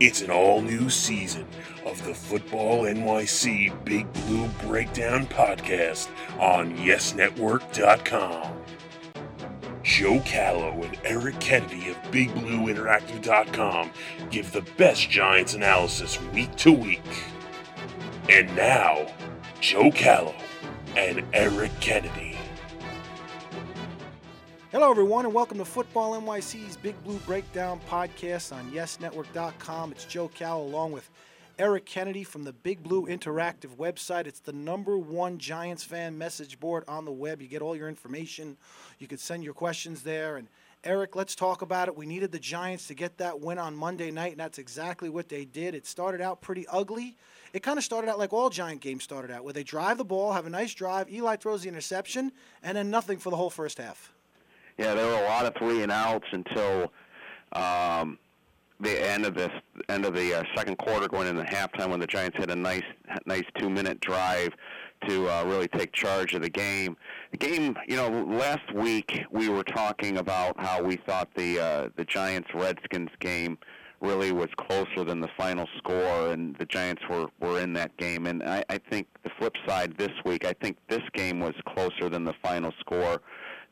It's an all new season of the Football NYC Big Blue Breakdown podcast on YesNetwork.com. Joe Callow and Eric Kennedy of BigBlueInteractive.com give the best Giants analysis week to week. And now, Joe Callow and Eric Kennedy. Hello, everyone, and welcome to Football NYC's Big Blue Breakdown podcast on YesNetwork.com. It's Joe Cal along with Eric Kennedy from the Big Blue Interactive website. It's the number one Giants fan message board on the web. You get all your information. You can send your questions there. And Eric, let's talk about it. We needed the Giants to get that win on Monday night, and that's exactly what they did. It started out pretty ugly. It kind of started out like all Giant games started out, where they drive the ball, have a nice drive. Eli throws the interception, and then nothing for the whole first half. Yeah, there were a lot of three and outs until um, the end of this end of the uh, second quarter, going into halftime, when the Giants had a nice nice two minute drive to uh, really take charge of the game. The game, you know, last week we were talking about how we thought the uh, the Giants Redskins game really was closer than the final score, and the Giants were were in that game. And I, I think the flip side this week, I think this game was closer than the final score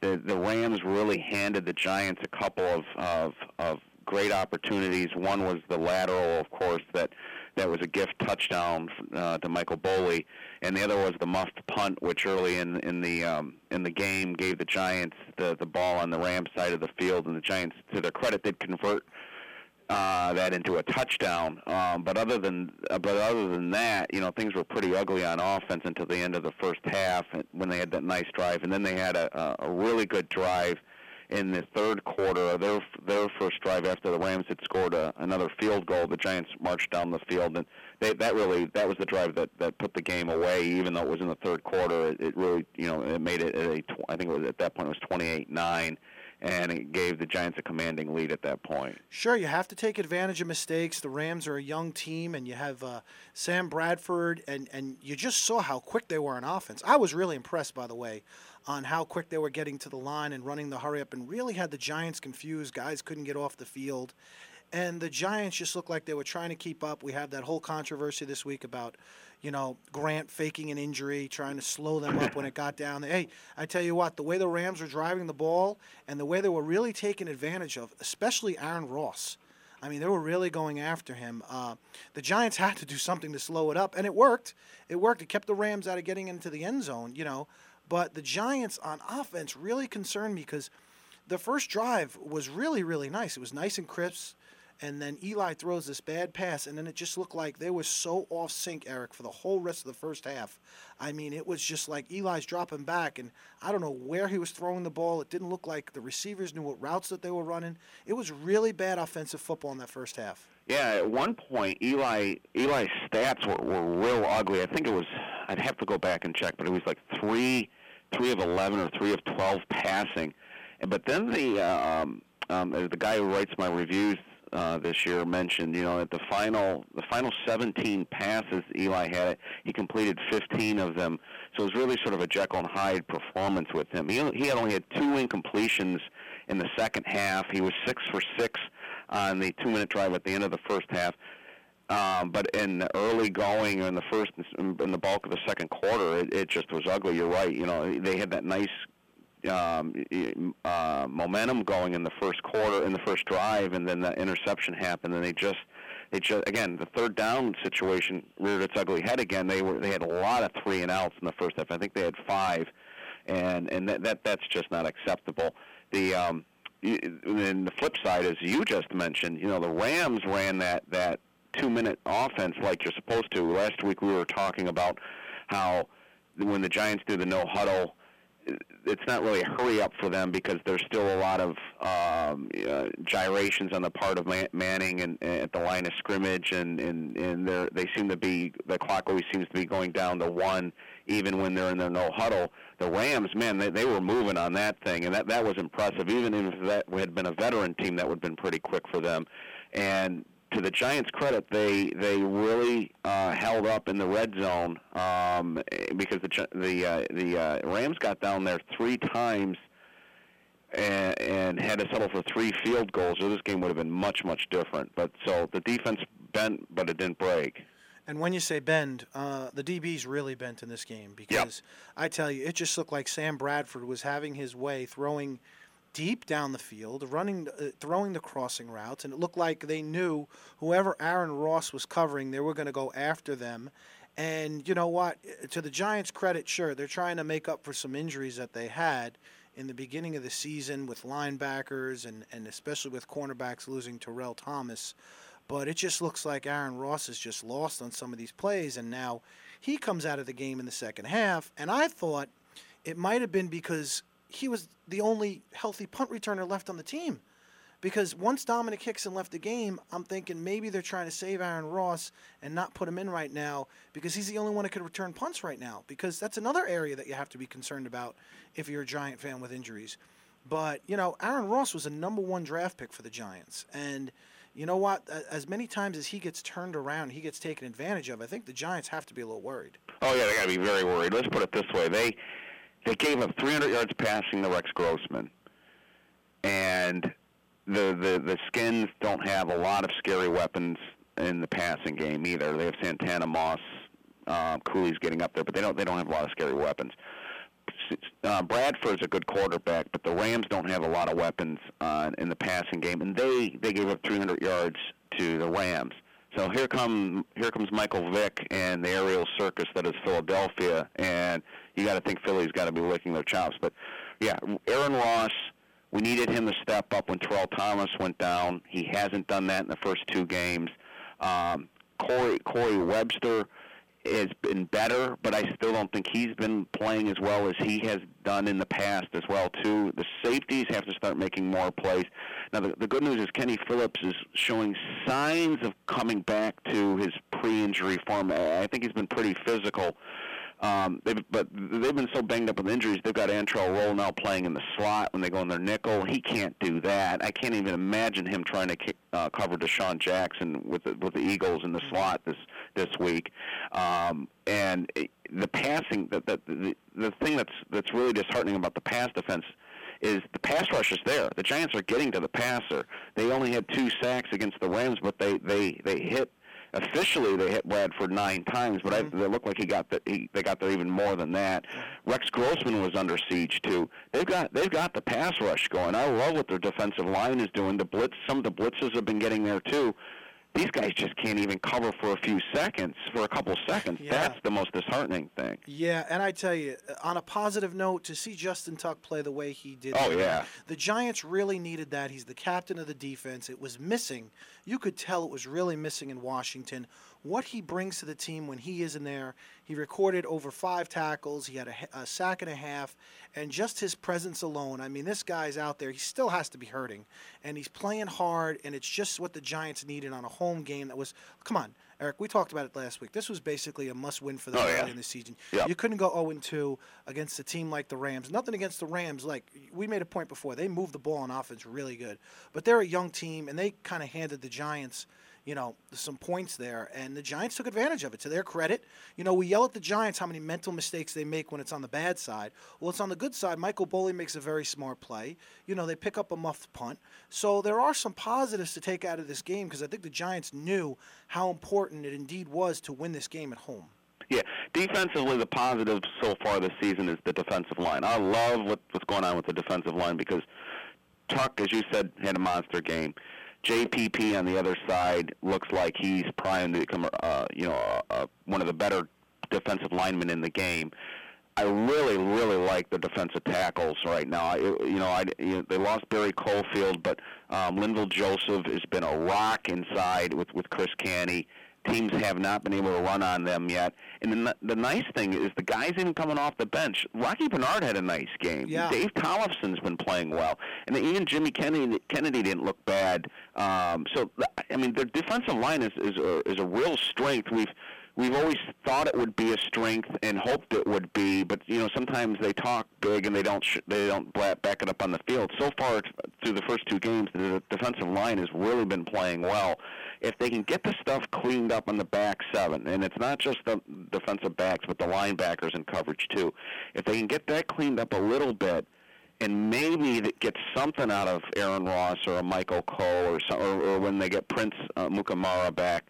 the the Rams really handed the Giants a couple of of, of great opportunities. One was the lateral, of course, that that was a gift touchdown uh, to Michael Boley, and the other was the muffed punt, which early in in the um, in the game gave the Giants the the ball on the Rams side of the field, and the Giants, to their credit, did convert uh, that into a touchdown. Um, but other than uh, but other than that, you know, things were pretty ugly on offense until the end of the first half when they had that nice drive, and then they had a, a really good drive in the third quarter. Their their first drive after the Rams had scored a, another field goal, the Giants marched down the field, and they, that really that was the drive that that put the game away. Even though it was in the third quarter, it, it really you know it made it a I think it was at that point it was twenty eight nine and it gave the Giants a commanding lead at that point. Sure, you have to take advantage of mistakes. The Rams are a young team, and you have uh, Sam Bradford, and, and you just saw how quick they were on offense. I was really impressed, by the way, on how quick they were getting to the line and running the hurry up, and really had the Giants confused. Guys couldn't get off the field. And the Giants just looked like they were trying to keep up. We had that whole controversy this week about you know, Grant faking an injury, trying to slow them up when it got down. Hey, I tell you what, the way the Rams were driving the ball and the way they were really taking advantage of, especially Aaron Ross. I mean, they were really going after him. Uh, the Giants had to do something to slow it up, and it worked. It worked. It kept the Rams out of getting into the end zone, you know. But the Giants on offense really concerned me because the first drive was really, really nice. It was nice and crisp and then Eli throws this bad pass, and then it just looked like they were so off sync, Eric, for the whole rest of the first half. I mean, it was just like Eli's dropping back, and I don't know where he was throwing the ball. It didn't look like the receivers knew what routes that they were running. It was really bad offensive football in that first half. Yeah, at one point, Eli Eli's stats were, were real ugly. I think it was I'd have to go back and check, but it was like three three of eleven or three of twelve passing. But then the um, um, the guy who writes my reviews uh, this year mentioned, you know, at the final the final 17 passes Eli had, it, he completed 15 of them. So it was really sort of a Jekyll and Hyde performance with him. He he had only had two incompletions in the second half. He was six for six on the two-minute drive at the end of the first half. Um, but in the early going in the first in the bulk of the second quarter, it, it just was ugly. You're right. You know, they had that nice um, uh, momentum going in the first quarter, in the first drive, and then the interception happened, and they just, they just again the third down situation reared its ugly head again. They were they had a lot of three and outs in the first half. I think they had five, and and that, that that's just not acceptable. The um, and the flip side, as you just mentioned, you know the Rams ran that that two minute offense like you're supposed to. Last week we were talking about how when the Giants do the no huddle it's not really a hurry up for them because there's still a lot of um, uh, gyrations on the part of Man- Manning and, and at the line of scrimmage, and and and they seem to be the clock always seems to be going down to one, even when they're in their no huddle. The Rams, man, they, they were moving on that thing, and that that was impressive. Even if that had been a veteran team, that would have been pretty quick for them. And to the Giants' credit, they they really uh, held up in the red zone um, because the the uh, the uh, Rams got down there three times and, and had to settle for three field goals, or this game would have been much, much different. But so the defense bent, but it didn't break. And when you say bend, uh, the DB's really bent in this game because I tell you, it just looked like Sam Bradford was having his way, throwing deep down the field, running, uh, throwing the crossing routes, and it looked like they knew whoever Aaron Ross was covering, they were going to go after them. And you know what? To the Giants' credit, sure, they're trying to make up for some injuries that they had in the beginning of the season with linebackers and, and especially with cornerbacks losing Terrell Thomas. But it just looks like Aaron Ross is just lost on some of these plays, and now he comes out of the game in the second half. And I thought it might have been because he was the only healthy punt returner left on the team. Because once Domenik Hixon left the game, I'm thinking maybe they're trying to save Aaron Ross and not put him in right now because he's the only one that could return punts right now. Because that's another area that you have to be concerned about if you're a Giant fan with injuries. But, you know, Aaron Ross was a number one draft pick for the Giants. And you know what? As many times as he gets turned around, he gets taken advantage of. I think the Giants have to be a little worried. Oh yeah, they got to be very worried. Let's put it this way: they they gave up 300 yards passing to Rex Grossman, and the the the Skins don't have a lot of scary weapons in the passing game either. They have Santana Moss, uh, Cooley's getting up there, but they don't they don't have a lot of scary weapons uh, Bradford's a good quarterback, but the Rams don't have a lot of weapons uh, in the passing game, and they they gave up 300 yards to the Rams. So here come here comes Michael Vick and the aerial circus that is Philadelphia, and you got to think Philly's got to be licking their chops. But yeah, Aaron Ross, we needed him to step up when Terrell Thomas went down. He hasn't done that in the first two games. Um, Corey Corey Webster has been better, but I still don't think he's been playing as well as he has done in the past as well too. The safeties have to start making more plays. Now the, the good news is Kenny Phillips is showing signs of coming back to his pre-injury form. I think he's been pretty physical um, they've, but they've been so banged up with injuries. They've got Antrel Rolle now playing in the slot when they go in their nickel. He can't do that. I can't even imagine him trying to kick, uh, cover DeSean Jackson with the, with the Eagles in the slot this this week. Um, and the passing, the, the the the thing that's that's really disheartening about the pass defense is the pass rush is there. The Giants are getting to the passer. They only had two sacks against the Rams, but they they they hit officially they hit Bradford nine times, but mm-hmm. I, it looked like he got the, he, they got there even more than that. Rex Grossman was under siege too. They've got they've got the pass rush going. I love what their defensive line is doing. The blitz, some of the blitzes have been getting there too these guys just can't even cover for a few seconds, for a couple seconds. Yeah. That's the most disheartening thing. Yeah, and I tell you, uh, on a positive note, to see Justin Tuck play the way he did. Oh yeah. The Giants really needed that. He's the captain of the defense. It was missing. You could tell it was really missing in Washington what he brings to the team when he is in there. He recorded over five tackles. He had a, a, sack and a half, and just his presence alone. I mean, this guy's out there. He still has to be hurting, and he's playing hard. And it's just what the Giants needed on a home game. That was, come on, Eric. We talked about it last week. This was basically a must-win for them oh, yeah. in the season. Yep. You couldn't go 0 2 against a team like the Rams. Nothing against the Rams. Like we made a point before, they moved the ball on offense really good, but they're a young team, and they kind of handed the Giants you know, some points there, and the Giants took advantage of it. To their credit, you know, we yell at the Giants how many mental mistakes they make when it's on the bad side. Well, it's on the good side. Michael Boley makes a very smart play. You know, they pick up a muffed punt. So there are some positives to take out of this game because I think the Giants knew how important it indeed was to win this game at home. Yeah, defensively, the positive so far this season is the defensive line. I love what, what's going on with the defensive line because Tuck, as you said, had a monster game. JPP on the other side looks like he's primed to become, uh, you know, uh, one of the better defensive linemen in the game. I really, really like the defensive tackles right now. I, you know, I, you know, they lost Barry Cofield, but um, Linval Joseph has been a rock inside with with Chris Canty teams have not been able to run on them yet. And the, the nice thing is the guys even coming off the bench. Rocky Bernard had a nice game. Yeah. Dave Tollefson's been playing well, and even Jimmy Kennedy Kennedy didn't look bad. Um, so I mean, their defensive line is is a, is a real strength. We've we've always thought it would be a strength and hoped it would be, but you know sometimes they talk big and they don't sh- they don't back it up on the field. So far through the first two games, the defensive line has really been playing well if they can get the stuff cleaned up on the back seven, and it's not just the defensive backs, but the linebackers in coverage too, if they can get that cleaned up a little bit, and maybe that gets something out of Aaron Ross or a Michael Coe or, some, or, or when they get Prince uh, Amukamara back,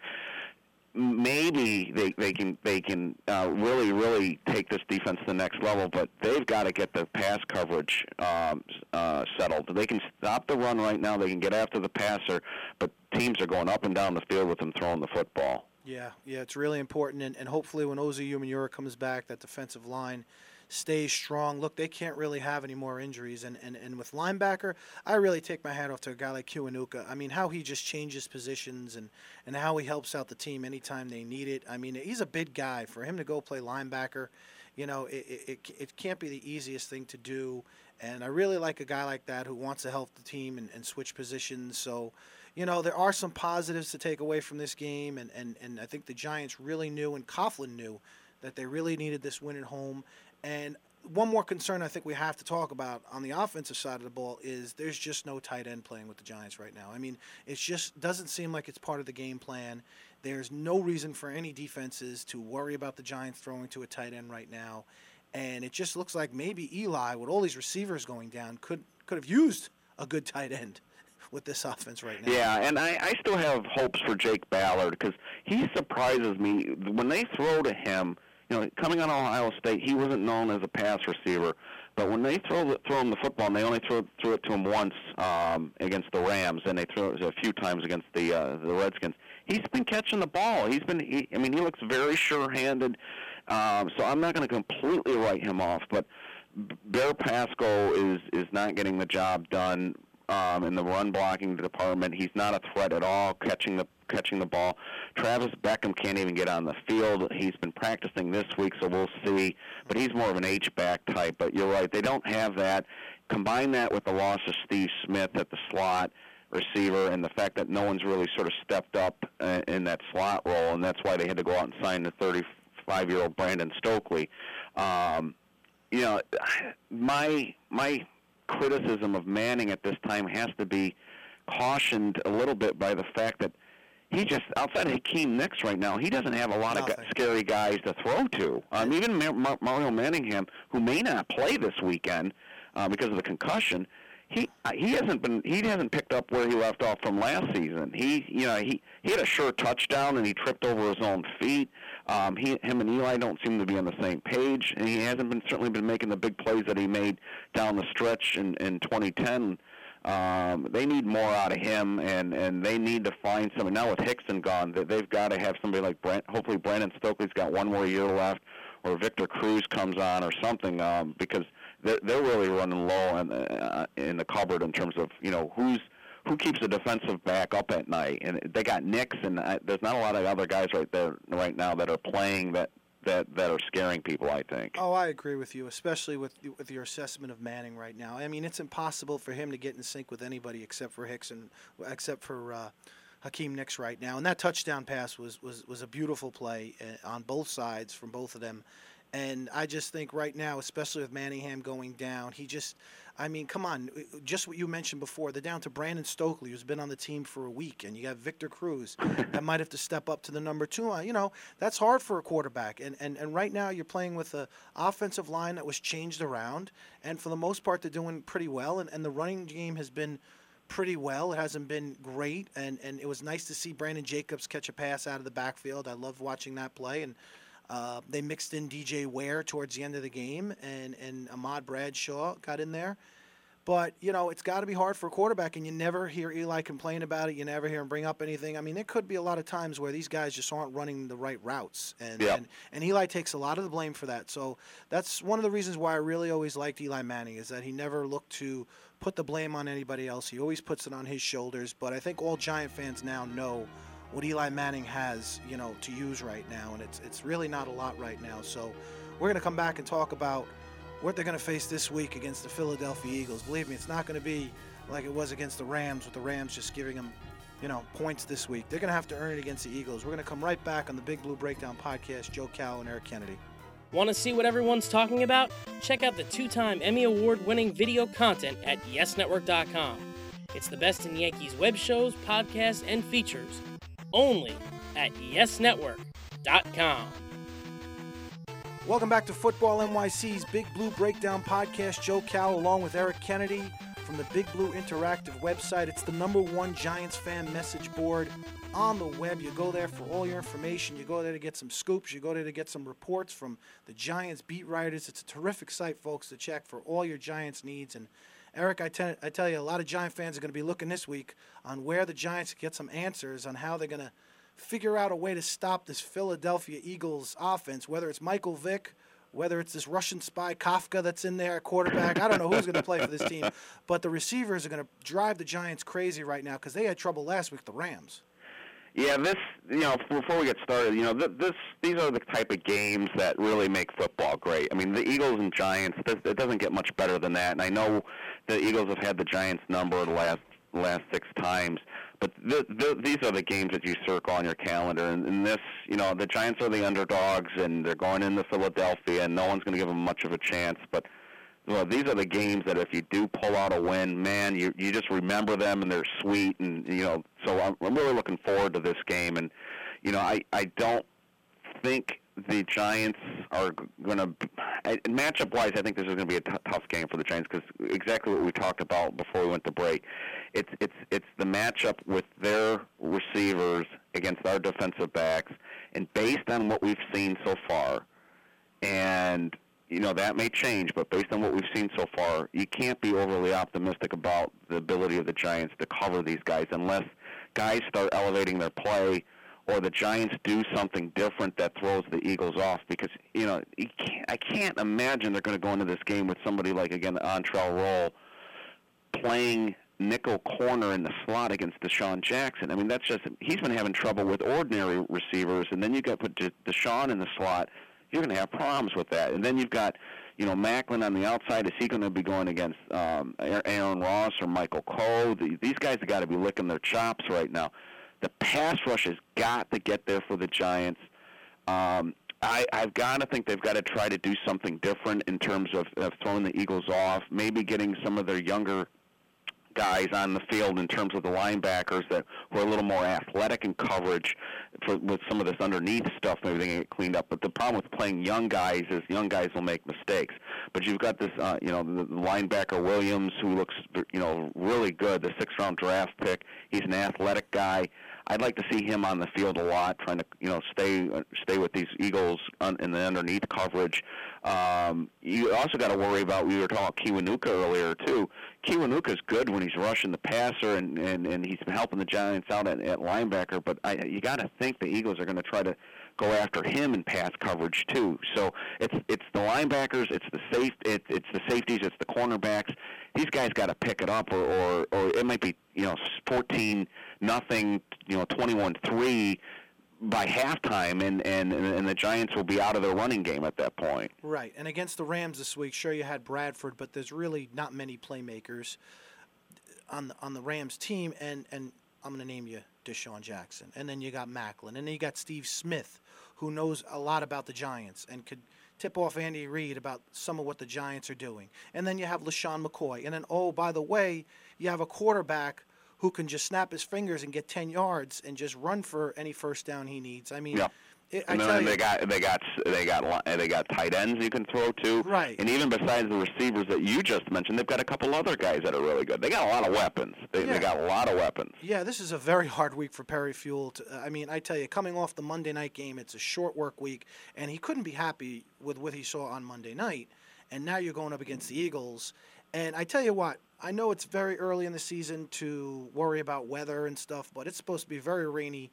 maybe they they can they can uh, really really take this defense to the next level. But they've got to get the pass coverage um, uh, settled. They can stop the run right now. They can get after the passer, but teams are going up and down the field with them throwing the football. Yeah, yeah, it's really important, and, and hopefully when Osi Umenyiora comes back, that defensive line stays strong. Look, they can't really have any more injuries. And, and, and with linebacker, I really take my hat off to a guy like Kiwanuka. I mean, how he just changes positions and, and how he helps out the team anytime they need it. I mean, he's a big guy. For him to go play linebacker, you know, it, it, it can't be the easiest thing to do. And I really like a guy like that who wants to help the team and, and switch positions. So, you know, there are some positives to take away from this game. And, and, and I think the Giants really knew, and Coughlin knew, that they really needed this win at home. And one more concern I think we have to talk about on the offensive side of the ball is there's just no tight end playing with the Giants right now. I mean, it just doesn't seem like it's part of the game plan. There's no reason for any defenses to worry about the Giants throwing to a tight end right now. And it just looks like maybe Eli, with all these receivers going down, could could have used a good tight end with this offense right now. Yeah, and I, I still have hopes for Jake Ballard because he surprises me when they throw to him you know, coming out of Ohio State, he wasn't known as a pass receiver. But when they throw the, throw him the football, and they only threw threw it to him once um, against the Rams, and they threw it a few times against the uh, the Redskins. He's been catching the ball. He's been. He, I mean, he looks very sure-handed. Um, so I'm not going to completely write him off, but Bear Pascoe is is not getting the job done um, in the run blocking department. He's not a threat at all catching the catching the ball. Travis Beckum can't even get on the field. He's been practicing this week, so we'll see. But he's more of an H back type. But you're right, they don't have that. Combine that with the loss of Steve Smith at the slot receiver and the fact that no one's really sort of stepped up uh, in that slot role, and that's why they had to go out and sign the 35 year old Brandon Stokley. Um, you know, my my criticism of Manning at this time has to be cautioned a little bit by the fact that he just outside of Hakeem Nicks right now, he doesn't have a lot Nothing. of scary guys to throw to. Um, even Mar- Mario Manningham, who may not play this weekend uh, because of the concussion, he uh, he hasn't been he hasn't picked up where he left off from last season. He you know he he had a sure touchdown and he tripped over his own feet. Um, he him and Eli don't seem to be on the same page, and he hasn't been certainly been making the big plays that he made down the stretch in in 2010. Um, they need more out of him, and and they need to find somebody. Now with Hixon gone, that they've got to have somebody like Brent. Hopefully, Brandon Stokley's got one more year left, or Victor Cruz comes on, or something, um, because they're, they're really running low in, uh, in the cupboard in terms of you know who's who keeps the defensive back up at night. And they got Nicks, and uh, there's not a lot of other guys right there right now that are playing that that that are scaring people. I think. Oh, I agree with you, especially with with your assessment of Manning right now. I mean, it's impossible for him to get in sync with anybody except for Hicks and except for. Uh, Hakeem Nicks right now, and that touchdown pass was was, was a beautiful play uh, on both sides from both of them, and I just think right now, especially with Manningham going down, he just, I mean, come on, just what you mentioned before. They're down to Brandon Stokley, who's been on the team for a week, and you got Victor Cruz that might have to step up to the number two. Uh, you know, that's hard for a quarterback. And, and, and right now, you're playing with an offensive line that was changed around, and for the most part, they're doing pretty well. And, and the running game has been pretty well. It hasn't been great, and, and it was nice to see Brandon Jacobs catch a pass out of the backfield. I love watching that play. And uh, they mixed in DJ Ware towards the end of the game, and, and Ahmad Bradshaw got in there. But, you know, it's got to be hard for a quarterback, and you never hear Eli complain about it. You never hear him bring up anything. I mean, there could be a lot of times where these guys just aren't running the right routes. And, yeah. and, and Eli takes a lot of the blame for that. So that's one of the reasons why I really always liked Eli Manning is that he never looked to put the blame on anybody else. He always puts it on his shoulders. But I think all Giant fans now know – what Eli Manning has, you know, to use right now, and it's it's really not a lot right now. So we're going to come back and talk about what they're going to face this week against the Philadelphia Eagles. Believe me, it's not going to be like it was against the Rams, with the Rams just giving them, you know, points this week. They're going to have to earn it against the Eagles. We're going to come right back on the Big Blue Breakdown podcast. Joe Cal and Eric Kennedy. Want to see what everyone's talking about? Check out the two-time Emmy Award-winning video content at YesNetwork.com. It's the best in Yankees web shows, podcasts, and features only at YesNetwork.com. Welcome back to Football NYC's Big Blue Breakdown Podcast. Joe Cal along with Eric Kennedy from the Big Blue Interactive website. It's the number one Giants fan message board on the web. You go there for all your information. You go there to get some scoops. You go there to get some reports from the Giants beat writers. It's a terrific site, folks, to check for all your Giants needs. And Eric, I, tell, I tell you, a lot of Giant fans are going to be looking this week on where the Giants get some answers on how they're going to – figure out a way to stop this Philadelphia Eagles offense, whether it's Michael Vick, whether it's this Russian spy Kafka that's in there, quarterback. I don't know who's going to play for this team, but the receivers are going to drive the Giants crazy right now because they had trouble last week, the Rams. Yeah, this you know before we get started, you know this these are the type of games that really make football great. I mean, the Eagles and Giants, this, it doesn't get much better than that. And I know the Eagles have had the Giants number the last last six times. But the, the, these are the games that you circle on your calendar. And, and this, you know, the Giants are the underdogs, and they're going into Philadelphia, and no one's going to give them much of a chance. But well, these are the games that if you do pull out a win, man, you you just remember them, and they're sweet. And you know, so I'm, I'm really looking forward to this game. And you know, I I don't think the Giants are going to matchup wise. I think this is going to be a t- tough game for the Giants because exactly what we talked about before we went to break. It's it's it's the matchup with their receivers against our defensive backs, and based on what we've seen so far, and you know that may change, but based on what we've seen so far, you can't be overly optimistic about the ability of the Giants to cover these guys unless guys start elevating their play or the Giants do something different that throws the Eagles off because you know you can't, I can't imagine they're going to go into this game with somebody like again Antrel Rolle playing nickel corner in the slot against DeSean Jackson. I mean that's just he's been having trouble with ordinary receivers, and then you got put DeSean in the slot. You're going to have problems with that, and then you've got you know Maclin on the outside. Is he going to be going against um, Aaron Ross or Michael Coe? These guys have got to be licking their chops right now. The pass rush has got to get there for the Giants. Um, I, I've got to think they've got to try to do something different in terms of, of throwing the Eagles off, maybe getting some of their younger guys on the field in terms of the linebackers that were a little more athletic in coverage for, with some of this underneath stuff. Maybe they can get cleaned up. But the problem with playing young guys is young guys will make mistakes. But you've got this, uh, you know, the, linebacker Williams who looks, you know, really good. The sixth round draft pick. He's an athletic guy. I'd like to see him on the field a lot, trying to you know stay stay with these Eagles un, in the underneath coverage. Um, you also got to worry about we were talking Kiwanuka earlier too. Kiwanuka's good when he's rushing the passer and and, and he's been helping the Giants out at, at linebacker, but I, you got to think the Eagles are going to try to go after him in pass coverage too. So it's it's the linebackers, it's the safe, it, it's the safeties, it's the cornerbacks. These guys got to pick it up, or, or or it might be you know fourteen nothing, you know twenty one three by halftime, and, and and the Giants will be out of their running game at that point. Right, and against the Rams this week, sure you had Bradford, but there's really not many playmakers on the, on the Rams team, and and I'm going to name you DeSean Jackson, and then you got Maclin, and then you got Steve Smith, who knows a lot about the Giants and could tip off Andy Reid about some of what the Giants are doing. And then you have LeSean McCoy. And then, oh, by the way, you have a quarterback who can just snap his fingers and get 10 yards and just run for any first down he needs. I mean, it, and then they got they got they got they got tight ends you can throw to, right? And even besides the receivers that you just mentioned, they've got a couple other guys that are really good. They got a lot of weapons. They, yeah. they got a lot of weapons. Yeah, this is a very hard week for Perry Fewell. To, I mean, I tell you, coming off the Monday night game, it's a short work week, and he couldn't be happy with what he saw on Monday night. And now you're going up against the Eagles, and I tell you what, I know it's very early in the season to worry about weather and stuff, but it's supposed to be very rainy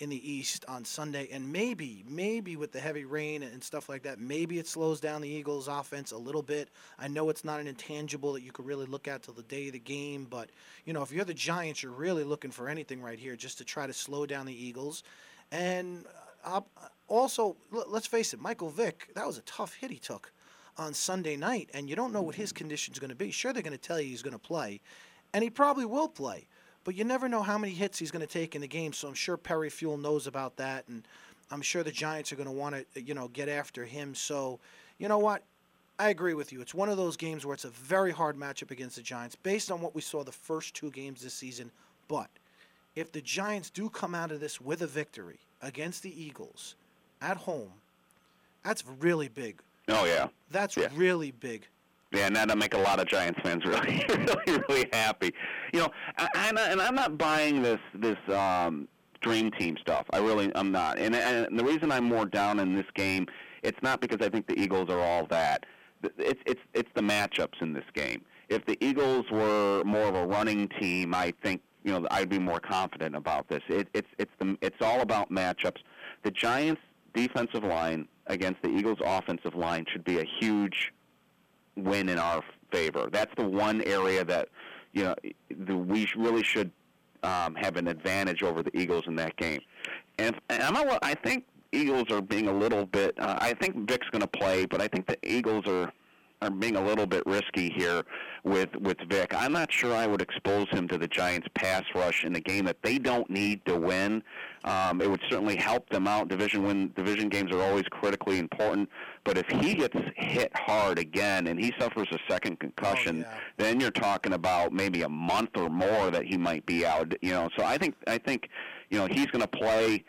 in the East on Sunday, and maybe, maybe with the heavy rain and stuff like that, maybe it slows down the Eagles' offense a little bit. I know it's not an intangible that you could really look at till the day of the game, but you know, if you're the Giants, you're really looking for anything right here just to try to slow down the Eagles. And uh, also, let's face it, Michael Vick, that was a tough hit he took on Sunday night, and you don't know what his condition's going to be. Sure, they're going to tell you he's going to play, and he probably will play but you never know how many hits he's going to take in the game. So I'm sure Perry Fewell knows about that, and I'm sure the Giants are going to want to, you know, get after him. So, you know what? I agree with you. It's one of those games where it's a very hard matchup against the Giants based on what we saw the first two games this season. But if the Giants do come out of this with a victory against the Eagles at home, That's really big. Oh yeah. That's Yeah. really big. Yeah, and that'll make a lot of Giants fans really, really, really happy. You know, I, I'm and I'm not buying this this um, dream team stuff. I really, I'm not. And, and the reason I'm more down in this game, it's not because I think the Eagles are all that. It's it's it's the matchups in this game. If the Eagles were more of a running team, I think you know I'd be more confident about this. It, it's it's the it's all about matchups. The Giants' defensive line against the Eagles' offensive line should be a huge win in our favor. That's the one area that you know the, we really should um, have an advantage over the Eagles in that game. And, and I'm a, I think Eagles are being a little bit. Uh, I think Vick's going to play, but I think the Eagles are are being a little bit risky here with with Vick. I'm not sure I would expose him to the Giants' pass rush in a game that they don't need to win. Um, it would certainly help them out. Division win division games are always critically important, but if he gets hit hard again and he suffers a second concussion, yeah. then you're talking about maybe a month or more that he might be out. You know, so I think I think you know he's going to play.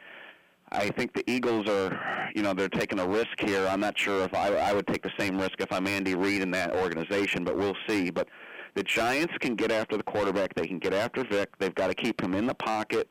I think the Eagles are, you know, they're taking a risk here. I'm not sure if I, I would take the same risk if I'm Andy Reid in that organization, but we'll see. But the Giants can get after the quarterback. They can get after Vick. They've got to keep him in the pocket.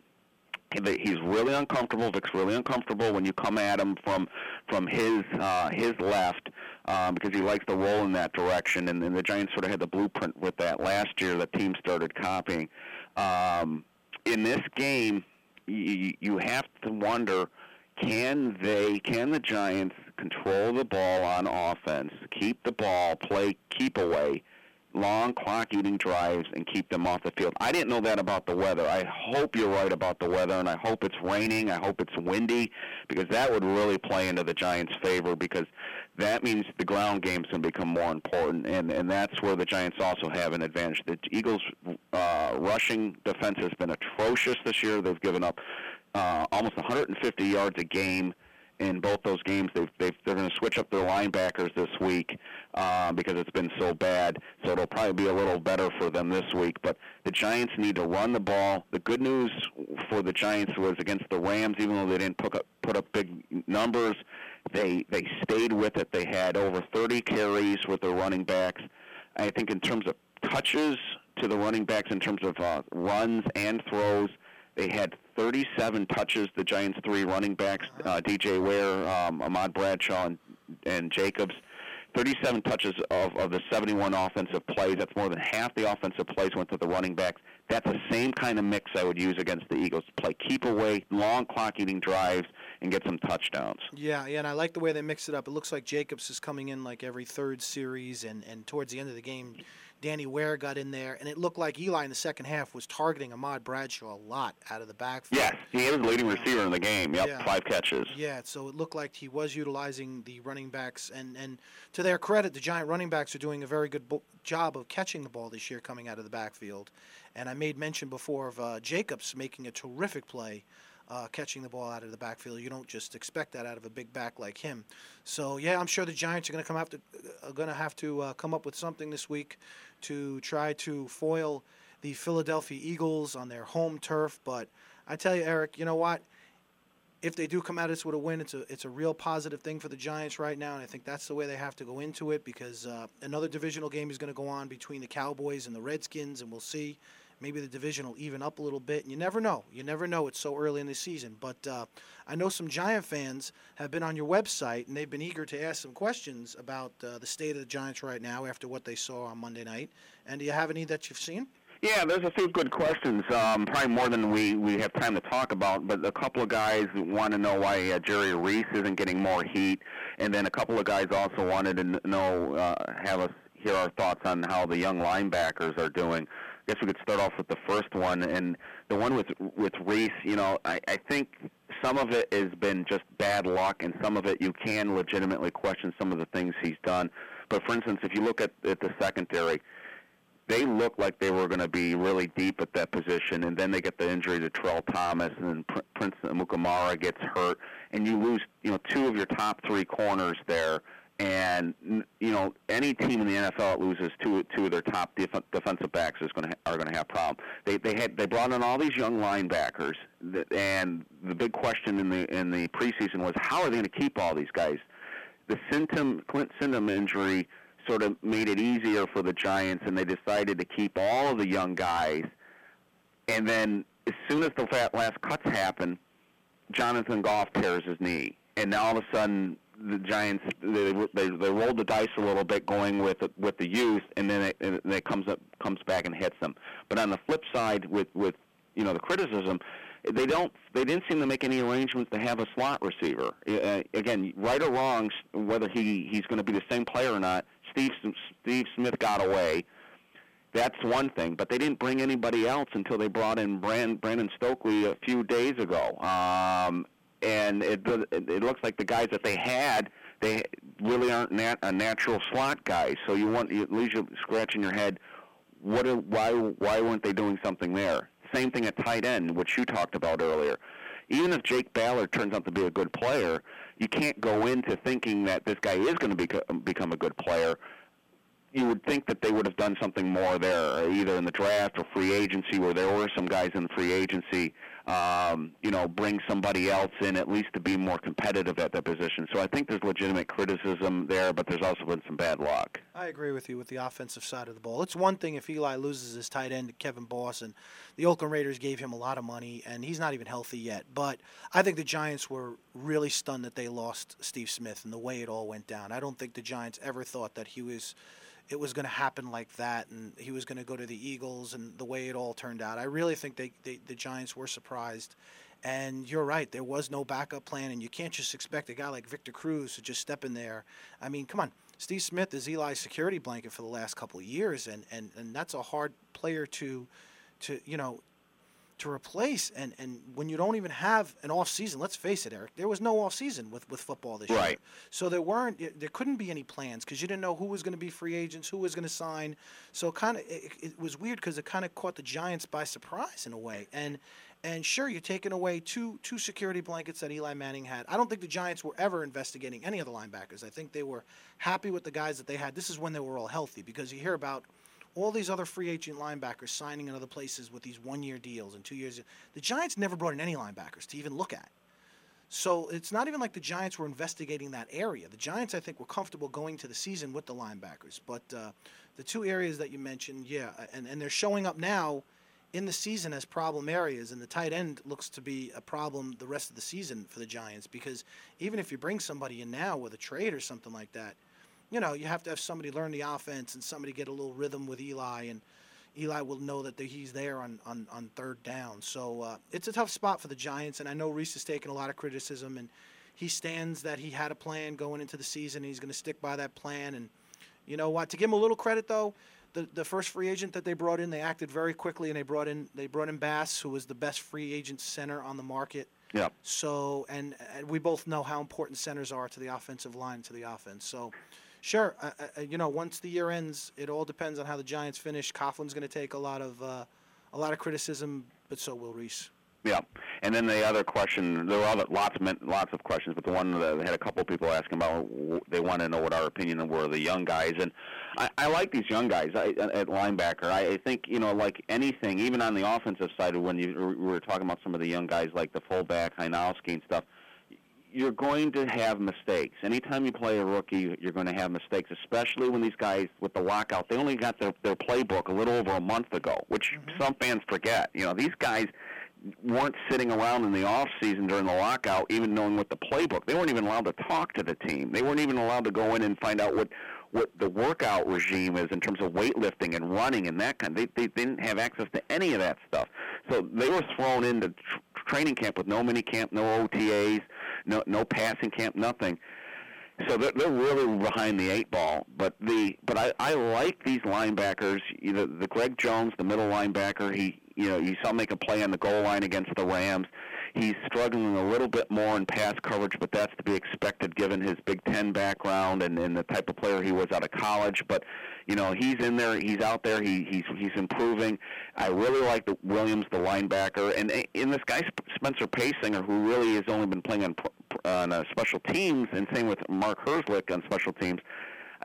He's really uncomfortable. Vick's really uncomfortable when you come at him from from his uh, his left um, because he likes to roll in that direction. And, and the Giants sort of had the blueprint with that last year. The team started copying. Um, in this game, you, you have to wonder can they can the Giants control the ball on offense, keep the ball, play keep away, long clock eating drives and keep them off the field. I didn't know that about the weather. I hope you're right about the weather and I hope it's raining. I hope it's windy because that would really play into the Giants' favor because that means the ground game's going to become more important and and that's where the Giants also have an advantage. The Eagles uh rushing defense has been atrocious this year. They've given up uh almost 150 yards a game in both those games. They've, they've, they're going to switch up their linebackers this week uh, because it's been so bad. So it'll probably be a little better for them this week. But the Giants need to run the ball. The good news for the Giants was against the Rams, even though they didn't put up, put up big numbers, they they stayed with it. They had over 30 carries with their running backs. I think in terms of touches to the running backs, in terms of uh, runs and throws, they had 37 touches. The Giants' three running backs, uh, D.J. Ware, um, Ahmad Bradshaw, and, and Jacobs. 37 touches of, of the 71 offensive plays. That's more than half the offensive plays went to the running backs. That's the same kind of mix I would use against the Eagles. To play keep away, long clock eating drives, and get some touchdowns. Yeah, yeah, and I like the way they mix it up. It looks like Jacobs is coming in like every third series, and, and towards the end of the game, Danny Ware got in there, and it looked like Eli in the second half was targeting Ahmad Bradshaw a lot out of the backfield. Yes, he was the leading receiver in the game. Yep, Yeah. five catches. Yeah, so it looked like he was utilizing the running backs, and, and to their credit, the Giant running backs are doing a very good bo- job of catching the ball this year coming out of the backfield. And I made mention before of uh, Jacobs making a terrific play uh, catching the ball out of the backfield. You don't just expect that out of a big back like him. So yeah, I'm sure the Giants are going to come have to are going to have to uh, come up with something this week to try to foil the Philadelphia Eagles on their home turf. But I tell you, Eric, you know what? if they do come at us with a win, it's a it's a real positive thing for the Giants right now, and I think that's the way they have to go into it because uh, another divisional game is going to go on between the Cowboys and the Redskins, and we'll see. Maybe the division will even up a little bit, and you never know. You never know. It's so early in the season, but uh, I know some Giant fans have been on your website, and they've been eager to ask some questions about uh, the state of the Giants right now after what they saw on Monday night. And do you have any that you've seen? Yeah, there's a few good questions. Um, probably more than we, we have time to talk about. But a couple of guys want to know why uh, Jerry Reese isn't getting more heat, and then a couple of guys also wanted to know uh, have us hear our thoughts on how the young linebackers are doing. Guess we could start off with the first one, and the one with with Reese. You know, I, I think some of it has been just bad luck, and some of it you can legitimately question some of the things he's done. But for instance, if you look at, at the secondary, they looked like they were going to be really deep at that position, and then they get the injury to Terrell Thomas, and then Pr- Prince Amukamara gets hurt, and you lose, you know, two of your top three corners there. And you know, any team in the NFL that loses two two of their top def- defensive backs is going to ha- are going to have problems. They they had they brought in all these young linebackers, that, and the big question in the in the preseason was how are they going to keep all these guys? the Sintim, Clint Sintim injury sort of made it easier for the Giants, and they decided to keep all of the young guys. And then as soon as the last cuts happen, Jonathan Goff tears his knee, and now all of a sudden the Giants they they, they rolled the dice a little bit going with with the youth, and then it, and it comes up comes back and hits them. But on the flip side, with with you know the criticism, they don't they didn't seem to make any arrangements to have a slot receiver. Uh, again, right or wrong, whether he he's going to be the same player or not, Steve Steve Smith got away. That's one thing, but they didn't bring anybody else until they brought in Brand, Brandon Stokley a few days ago. Um, and it it looks like the guys that they had they really aren't nat- a natural slot guys. So you want you leaves you're scratching your head. What? Are, why? Why weren't they doing something there? Same thing at tight end, which you talked about earlier. Even if Jake Ballard turns out to be a good player, you can't go into thinking that this guy is going to beco- become a good player you would think that they would have done something more there, either in the draft or free agency, where there were some guys in free agency. Um, you know, bring somebody else in at least to be more competitive at that position. So I think there's legitimate criticism there, but there's also been some bad luck. I agree with you with the offensive side of the ball. It's one thing if Eli loses his tight end, Kevin Boss, and the Oakland Raiders gave him a lot of money, and he's not even healthy yet. But I think the Giants were really stunned that they lost Steve Smith and the way it all went down. I don't think the Giants ever thought that he was it was going to happen like that, and he was going to go to the Eagles, and the way it all turned out. I really think they, they, the Giants were surprised. And you're right, there was no backup plan, and you can't just expect a guy like Victor Cruz to just step in there. I mean, come on. Steve Smith is Eli's security blanket for the last couple of years, and, and, and that's a hard player to, to you know, to replace and, and when you don't even have an off season let's face it eric there was no off season with, with football this right. year so there weren't there couldn't be any plans because you didn't know who was going to be free agents who was going to sign. So kind of it, it, was weird because it kind of caught the giants by surprise in a way. And and sure you're taking away two two security blankets that eli manning had. I don't think the giants were ever investigating any of the linebackers. I think they were happy with the guys that they had. This is when they were all healthy because you hear about all these other free agent linebackers signing in other places with these one year deals and two years. The Giants never brought in any linebackers to even look at. So it's not even like the Giants were investigating that area. The Giants, I think, were comfortable going to the season with the linebackers. But uh, the two areas that you mentioned, yeah, and, and they're showing up now in the season as problem areas, and the tight end looks to be a problem the rest of the season for the Giants because even if you bring somebody in now with a trade or something like that, you know, you have to have somebody learn the offense and somebody get a little rhythm with Eli, and Eli will know that he's there on, on, on third down. So uh, it's a tough spot for the Giants, and I know Reese has taken a lot of criticism, and he stands that he had a plan going into the season, and he's going to stick by that plan. And you know what? To give him a little credit, though, the, the first free agent that they brought in, they acted very quickly, and they brought in they brought in Baas, who was the best free agent center on the market. Yeah. So, and, and we both know how important centers are to the offensive line, to the offense. So, Sure. Uh, uh, you know, once the year ends, it all depends on how the Giants finish. Coughlin's going to take a lot of uh, a lot of criticism, but so will Reese. Yeah, and then the other question, there were other, lots, lots of questions, but the one that had a couple of people asking about, they want to know what our opinion were of the young guys, and I, I like these young guys at linebacker. I, think you know, like anything, even on the offensive side, when you we were talking about some of the young guys like the fullback Hynoski and stuff you're going to have mistakes. Anytime you play a rookie, you're going to have mistakes, especially when these guys with the lockout, they only got their, their playbook a little over a month ago, which mm-hmm. some fans forget. You know, these guys weren't sitting around in the off season during the lockout even knowing what the playbook. They weren't even allowed to talk to the team. They weren't even allowed to go in and find out what what the workout regime is in terms of weightlifting and running and that kind. They they didn't have access to any of that stuff. So they were thrown into tr- training camp with no mini camp, no OTAs, no no passing camp, nothing. So they're, they're really behind the eight ball. But the but I, I like these linebackers. Either the Greg Jones, the middle linebacker. He you know you saw him make a play on the goal line against the Rams. He's struggling a little bit more in pass coverage, but that's to be expected given his Big Ten background and, and the type of player he was out of college. But you know, he's in there, he's out there, he, he's he's improving. I really like the Williams, the linebacker, and in this guy Spencer Paysinger, who really has only been playing on on uh, special teams, and same with Mark Herzlich on special teams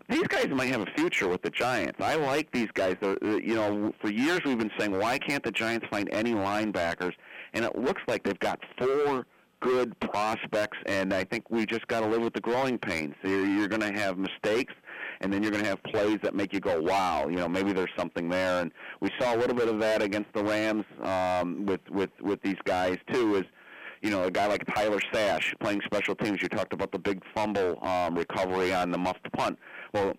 these guys might have a future with the Giants. I like these guys. They're, you know, for years we've been saying, why can't the Giants find any linebackers? And it looks like they've got four good prospects, and I think we just got to live with the growing pains. You're, you're going to have mistakes, and then you're going to have plays that make you go, "Wow!" You know, maybe there's something there. And we saw a little bit of that against the Rams um, with with with these guys too. Is you know, a guy like Tyler Sash playing special teams. You talked about the big fumble um, recovery on the muffed punt. Well,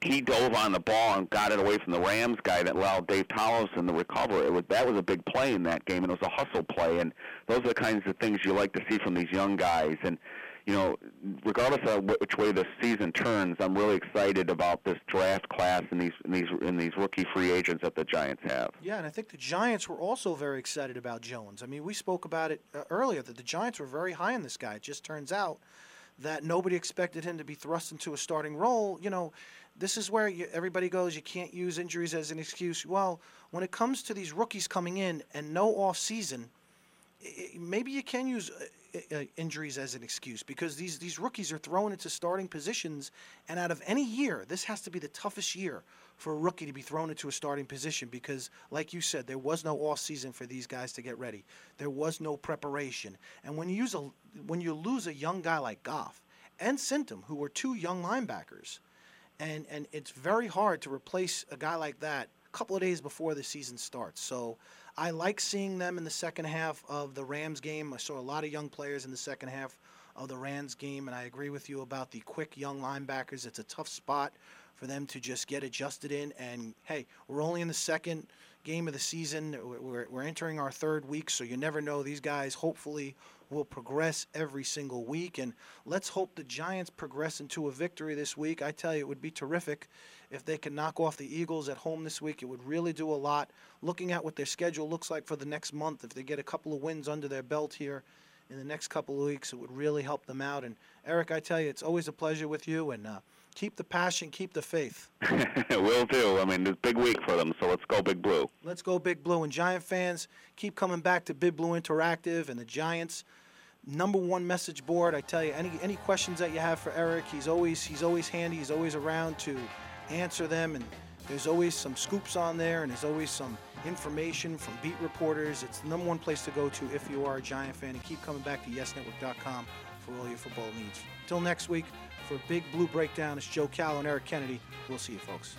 he dove on the ball and got it away from the Rams guy that allowed Dave Tollefson the recover. It was that was a big play in that game, and it was a hustle play. And those are the kinds of things you like to see from these young guys. And you know, regardless of which way the season turns, I'm really excited about this draft class and these and these and these rookie free agents that the Giants have. Yeah, and I think the Giants were also very excited about Jones. I mean, we spoke about it uh, earlier that the Giants were very high on this guy. It just turns out that nobody expected him to be thrust into a starting role. You know, this is where you, everybody goes. You can't use injuries as an excuse. Well, when it comes to these rookies coming in and no off season, maybe you can use uh, injuries as an excuse because these these rookies are thrown into starting positions, and out of any year, this has to be the toughest year for a rookie to be thrown into a starting position because, like you said, there was no off season for these guys to get ready. There was no preparation, and when you use a when you lose a young guy like Goff and Sintim, who were two young linebackers and and it's very hard to replace a guy like that a couple of days before the season starts. So I like seeing them in the second half of the Rams game. I saw a lot of young players in the second half of the Rams game, and I agree with you about the quick young linebackers. It's a tough spot for them to just get adjusted in. And hey, we're only in the second game of the season. We're, we're entering our third week, so you never know. These guys hopefully will progress every single week. And let's hope the Giants progress into a victory this week. I tell you, it would be terrific if they can knock off the Eagles at home this week. It would really do a lot. Looking at what their schedule looks like for the next month, if they get a couple of wins under their belt here in the next couple of weeks, it would really help them out. And Eric, I tell you, it's always a pleasure with you. And uh, keep the passion, keep the faith. Will do. I mean, it's a big week for them, so let's go Big Blue. Let's go Big Blue. And Giant fans, keep coming back to Big Blue Interactive and the Giants number one message board. I tell you, any any questions that you have for Eric, he's always he's always handy. He's always around to answer them, and there's always some scoops on there, and there's always some information from beat reporters. It's the number one place to go to if you are a Giant fan, and keep coming back to YesNetwork.com for all your football needs. Till next week, for Big Blue Breakdown, it's Joe Callow and Eric Kennedy. We'll see you, folks.